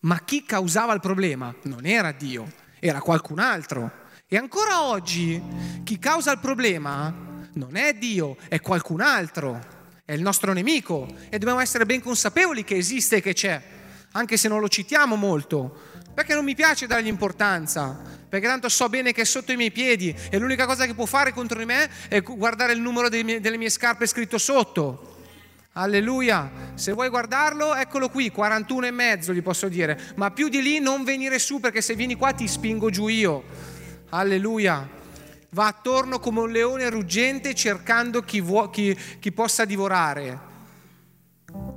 [SPEAKER 2] Ma chi causava il problema non era Dio, era qualcun altro. E ancora oggi chi causa il problema non è Dio, è qualcun altro, è il nostro nemico e dobbiamo essere ben consapevoli che esiste e che c'è, anche se non lo citiamo molto, perché non mi piace dargli importanza, perché tanto so bene che è sotto i miei piedi e l'unica cosa che può fare contro di me è guardare il numero delle mie scarpe scritto sotto. Alleluia. Se vuoi guardarlo, eccolo qui, 41 e mezzo gli posso dire, ma più di lì non venire su perché se vieni qua ti spingo giù io. Alleluia. Va attorno come un leone ruggente cercando chi, vuo, chi, chi possa divorare.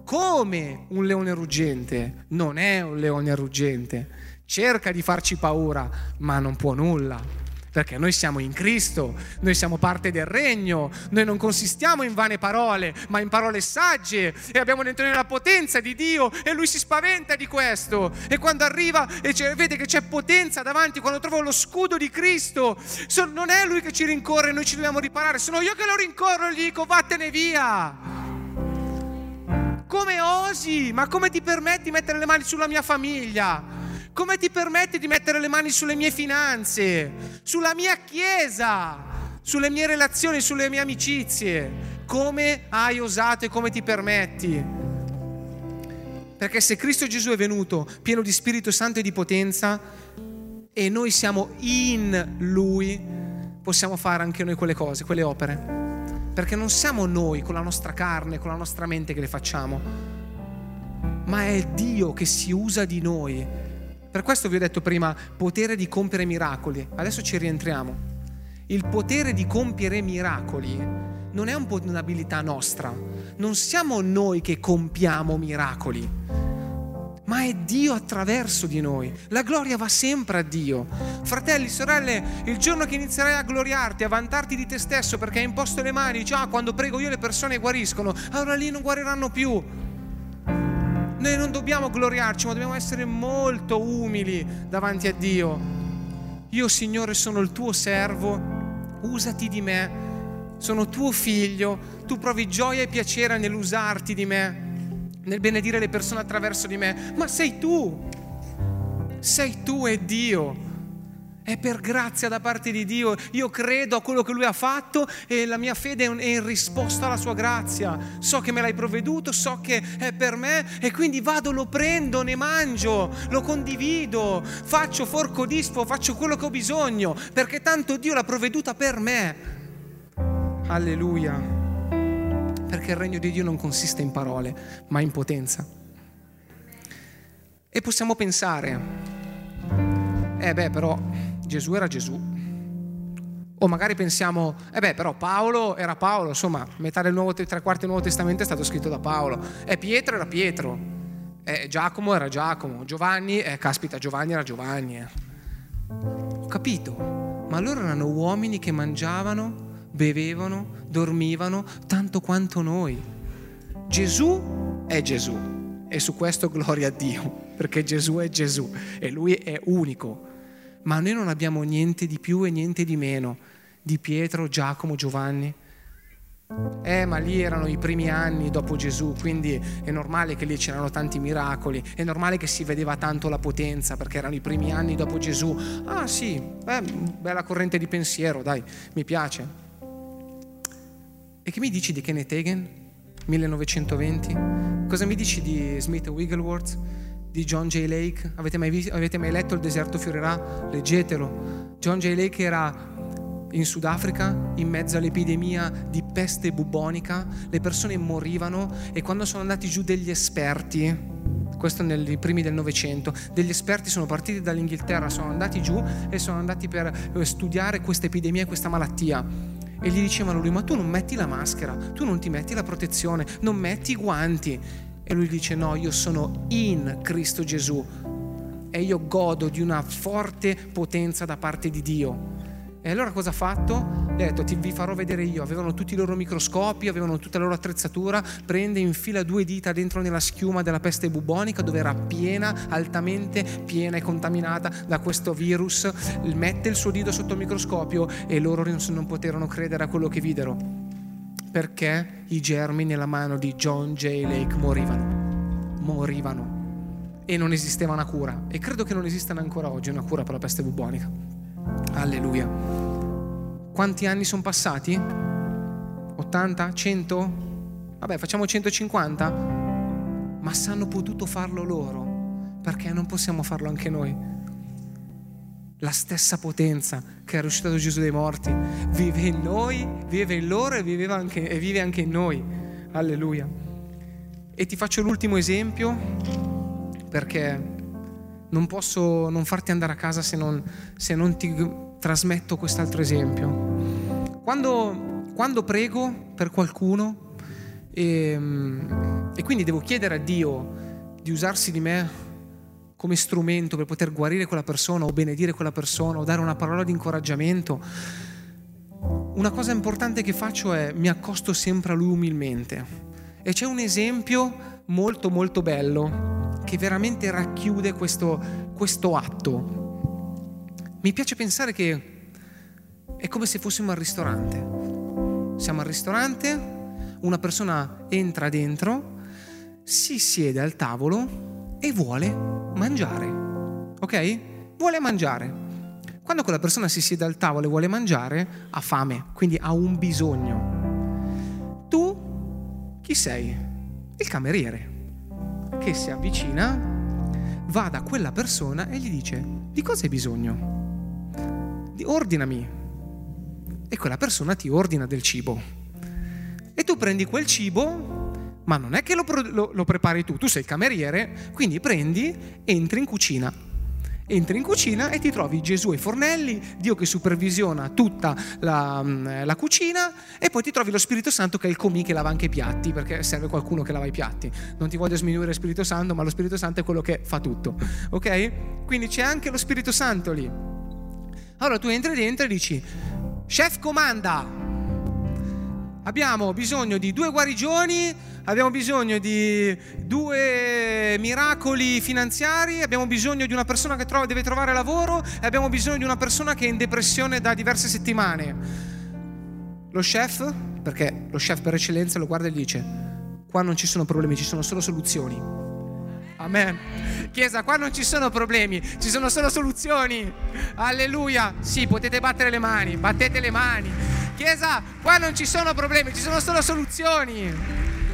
[SPEAKER 2] Come un leone ruggente, non è un leone ruggente. Cerca di farci paura, ma non può nulla perché noi siamo in Cristo, noi siamo parte del regno, noi non consistiamo in vane parole, ma in parole sagge e abbiamo dentro noi la potenza di Dio e lui si spaventa di questo e quando arriva e vede che c'è potenza davanti, quando trova lo scudo di Cristo, non è lui che ci rincorre, noi ci dobbiamo riparare, sono io che lo rincorro e gli dico vattene via. Come osi? Ma come ti permetti di mettere le mani sulla mia famiglia? Come ti permetti di mettere le mani sulle mie finanze, sulla mia chiesa, sulle mie relazioni, sulle mie amicizie? Come hai osato e come ti permetti? Perché se Cristo Gesù è venuto pieno di Spirito Santo e di potenza e noi siamo in Lui, possiamo fare anche noi quelle cose, quelle opere. Perché non siamo noi con la nostra carne, con la nostra mente che le facciamo, ma è Dio che si usa di noi per questo vi ho detto prima, potere di compiere miracoli. Adesso ci rientriamo. Il potere di compiere miracoli non è un po' un'abilità nostra, non siamo noi che compiamo miracoli, ma è Dio attraverso di noi. La gloria va sempre a Dio. Fratelli, sorelle, il giorno che inizierai a gloriarti, a vantarti di te stesso perché hai imposto le mani, dici, ah, quando prego io le persone guariscono, allora lì non guariranno più. Noi non dobbiamo gloriarci, ma dobbiamo essere molto umili davanti a Dio. Io, Signore, sono il tuo servo, usati di me sono tuo figlio, tu provi gioia e piacere nell'usarti di me, nel benedire le persone attraverso di me, ma sei tu, sei tu e Dio. È per grazia da parte di Dio. Io credo a quello che Lui ha fatto e la mia fede è in risposta alla Sua grazia. So che me l'hai provveduto, so che è per me e quindi vado, lo prendo, ne mangio, lo condivido, faccio forco dispo, faccio quello che ho bisogno, perché tanto Dio l'ha provveduta per me. Alleluia. Perché il regno di Dio non consiste in parole, ma in potenza. E possiamo pensare, eh beh però Gesù era Gesù. O magari pensiamo, eh beh però Paolo era Paolo, insomma metà del nuovo, tre quarti del Nuovo Testamento è stato scritto da Paolo. E Pietro era Pietro. Eh, Giacomo era Giacomo. Giovanni, eh, caspita, Giovanni era Giovanni. Eh. Ho capito, ma loro erano uomini che mangiavano bevevano, dormivano tanto quanto noi. Gesù è Gesù e su questo gloria a Dio, perché Gesù è Gesù e lui è unico. Ma noi non abbiamo niente di più e niente di meno di Pietro, Giacomo, Giovanni. Eh, ma lì erano i primi anni dopo Gesù, quindi è normale che lì c'erano tanti miracoli, è normale che si vedeva tanto la potenza perché erano i primi anni dopo Gesù. Ah sì, beh, bella corrente di pensiero, dai, mi piace. E che mi dici di Kenneth Hagen, 1920? Cosa mi dici di Smith Wigglesworth, di John J. Lake? Avete mai, visto, avete mai letto Il deserto fiorirà? Leggetelo. John J. Lake era in Sudafrica, in mezzo all'epidemia di peste bubonica, le persone morivano e quando sono andati giù degli esperti, questo nei primi del Novecento, degli esperti sono partiti dall'Inghilterra, sono andati giù e sono andati per studiare questa epidemia e questa malattia e gli dicevano lui, ma tu non metti la maschera, tu non ti metti la protezione, non metti i guanti. E lui dice, no, io sono in Cristo Gesù e io godo di una forte potenza da parte di Dio. E allora cosa ha fatto? Ha detto ti vi farò vedere io. Avevano tutti i loro microscopi, avevano tutta la loro attrezzatura, prende infila due dita dentro nella schiuma della peste bubonica dove era piena, altamente piena e contaminata da questo virus, mette il suo dito sotto il microscopio e loro non poterono credere a quello che videro. Perché i germi nella mano di John J. Lake morivano. Morivano. E non esisteva una cura. E credo che non esistano ancora oggi una cura per la peste bubonica. Alleluia. Quanti anni sono passati? 80? 100? Vabbè, facciamo 150? Ma se hanno potuto farlo loro, perché non possiamo farlo anche noi? La stessa potenza che ha risuscitato Gesù dai morti vive in noi, vive in loro e, vive anche, e vive anche in noi. Alleluia. E ti faccio l'ultimo esempio perché non posso non farti andare a casa se non, se non ti trasmetto quest'altro esempio. Quando, quando prego per qualcuno e, ehm, e quindi devo chiedere a Dio di usarsi di me come strumento per poter guarire quella persona o benedire quella persona o dare una parola di incoraggiamento, una cosa importante che faccio è mi accosto sempre a lui umilmente. E c'è un esempio molto molto bello che veramente racchiude questo, questo atto. Mi piace pensare che è come se fossimo al ristorante. Siamo al ristorante, una persona entra dentro, si siede al tavolo e vuole mangiare. Ok? Vuole mangiare. Quando quella persona si siede al tavolo e vuole mangiare, ha fame, quindi ha un bisogno. Tu chi sei? Il cameriere che si avvicina, va da quella persona e gli dice, di cosa hai bisogno? Di, ordinami. E quella persona ti ordina del cibo. E tu prendi quel cibo, ma non è che lo, lo, lo prepari tu, tu sei il cameriere, quindi prendi, entri in cucina entri in cucina e ti trovi Gesù ai fornelli, Dio che supervisiona tutta la, mm, la, cucina e poi ti trovi lo Spirito Santo che è il comì che lava anche i piatti, perché serve qualcuno che lava i piatti. Non ti voglio sminuire Spirito Santo, ma lo Spirito Santo è quello che fa tutto. Ok? Quindi c'è anche lo Spirito Santo lì. Allora tu entri dentro e dici, chef comanda, abbiamo bisogno di due guarigioni, abbiamo bisogno di due miracoli finanziari, abbiamo bisogno di una persona che trova, deve trovare lavoro e abbiamo bisogno di una persona che è in depressione da diverse settimane. Lo chef, perché lo chef per eccellenza lo guarda e dice, qua non ci sono problemi, ci sono solo soluzioni. Amen. Chiesa, qua non ci sono problemi, ci sono solo soluzioni. Alleluia. Sì, potete battere le mani, battete le mani. Chiesa, qua non ci sono problemi, ci sono solo soluzioni.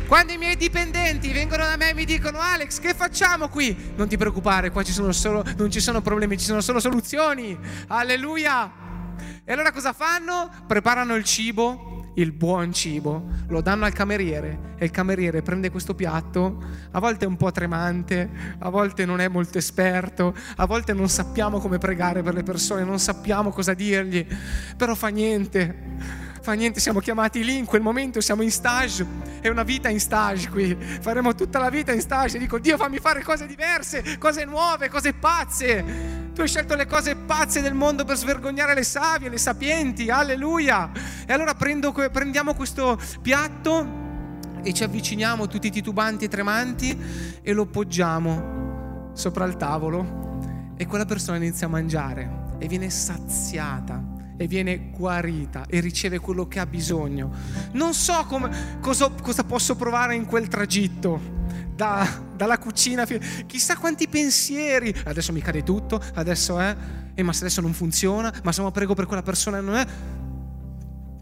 [SPEAKER 2] Quando i miei dipendenti vengono da me e mi dicono Alex, che facciamo qui? Non ti preoccupare, qua ci solo, non ci sono problemi, ci sono solo soluzioni. Alleluia. E allora cosa fanno? Preparano il cibo, il buon cibo, lo danno al cameriere e il cameriere prende questo piatto, a volte è un po' tremante, a volte non è molto esperto, a volte non sappiamo come pregare per le persone, non sappiamo cosa dirgli, però fa niente fa niente, siamo chiamati lì in quel momento, siamo in stage, è una vita in stage qui, faremo tutta la vita in stage, dico Dio fammi fare cose diverse, cose nuove, cose pazze. Tu hai scelto le cose pazze del mondo per svergognare le savie, le sapienti, alleluia. E allora prendo, prendiamo questo piatto e ci avviciniamo tutti titubanti e tremanti e lo poggiamo sopra il tavolo. E quella persona inizia a mangiare e viene saziata e viene guarita e riceve quello che ha bisogno. Non so come, cosa, cosa, posso provare in quel tragitto. Da, dalla cucina, chissà quanti pensieri. Adesso mi cade tutto, adesso è, eh, ma se adesso non funziona, ma se no prego per quella persona non è.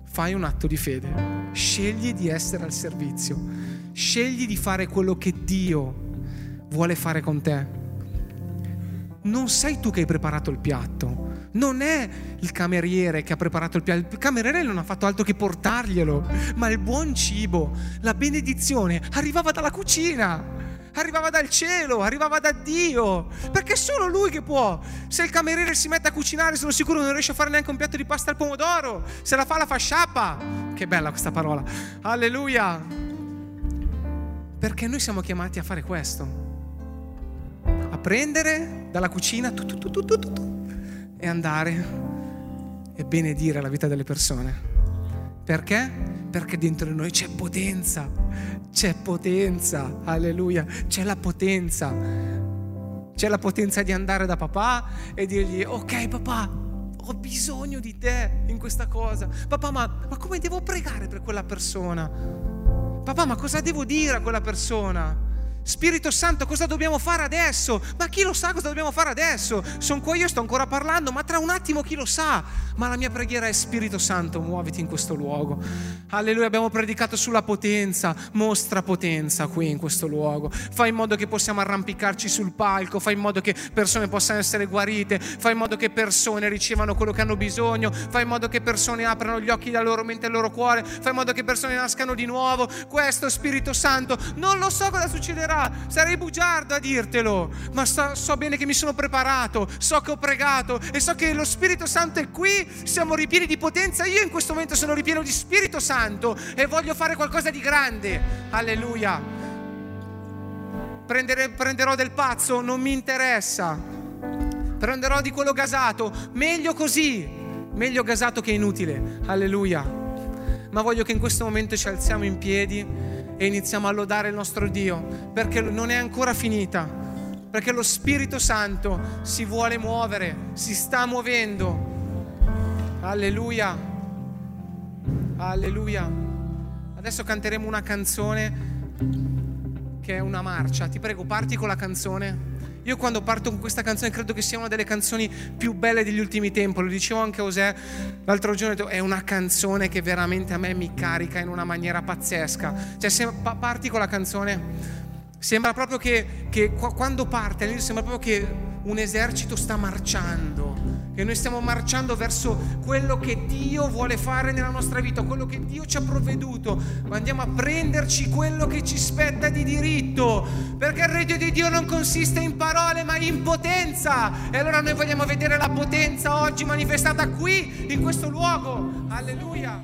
[SPEAKER 2] Fai un atto di fede, scegli di essere al servizio, scegli di fare quello che Dio vuole fare con te. Non sei tu che hai preparato il piatto, non è il cameriere che ha preparato il piatto, il cameriere non ha fatto altro che portarglielo, ma il buon cibo, la benedizione arrivava dalla cucina arrivava dal cielo, arrivava da Dio, perché è solo Lui che può. Se il cameriere si mette a cucinare, sono sicuro non riesce a fare neanche un piatto di pasta al pomodoro. Se la fa, la fa sciappa. Che bella questa parola. Alleluia. Perché noi siamo chiamati a fare questo. A prendere dalla cucina tu, tu, tu, e andare e benedire la vita delle persone. Perché? Perché dentro di noi c'è potenza, c'è potenza, alleluia, c'è la potenza. C'è la potenza di andare da papà e dirgli, ok papà, ho bisogno di te in questa cosa. Papà, ma, ma come devo pregare per quella persona? Papà, ma cosa devo dire a quella persona? Spirito Santo, cosa dobbiamo fare adesso? Ma chi lo sa cosa dobbiamo fare adesso? Sono qua io, sto ancora parlando, ma tra un attimo chi lo sa? Ma la mia preghiera è Spirito Santo, muoviti in questo luogo. Alleluia, abbiamo predicato sulla potenza, mostra potenza qui in questo luogo. Fai in modo che possiamo arrampicarci sul palco, fai in modo che persone possano essere guarite, fai in modo che persone ricevano quello che hanno bisogno, fai in modo che persone aprano gli occhi della loro mente e loro cuore, fai in modo che persone nascano di nuovo. Questo Spirito Santo, non lo so cosa succederà sarà, sarei bugiardo a dirtelo, ma so, so, bene che mi sono preparato, so che ho pregato e so che lo Spirito Santo è qui, siamo ripieni di potenza, io in questo momento sono ripieno di Spirito Santo e voglio fare qualcosa di grande. Alleluia. Prendere, prenderò del pazzo, non mi interessa. Prenderò di quello gasato, meglio così, meglio gasato che inutile. Alleluia. Ma voglio che in questo momento ci alziamo in piedi e iniziamo a lodare il nostro Dio perché non è ancora finita, perché lo Spirito Santo si vuole muovere, si sta muovendo. Alleluia, alleluia. Adesso canteremo una canzone che è una marcia. Ti prego, parti con la canzone. Io quando parto con questa canzone credo che sia una delle canzoni più belle degli ultimi tempi, lo dicevo anche a Osè l'altro giorno, è una canzone che veramente a me mi carica in una maniera pazzesca. Cioè se parti con la canzone, sembra proprio che, che quando parte sembra proprio che un esercito sta marciando che noi stiamo marciando verso quello che Dio vuole fare nella nostra vita, quello che Dio ci ha provveduto, ma andiamo a prenderci quello che ci spetta di diritto, perché il regno di Dio non consiste in parole ma in potenza. E allora noi vogliamo vedere la potenza oggi manifestata qui, in questo luogo. Alleluia.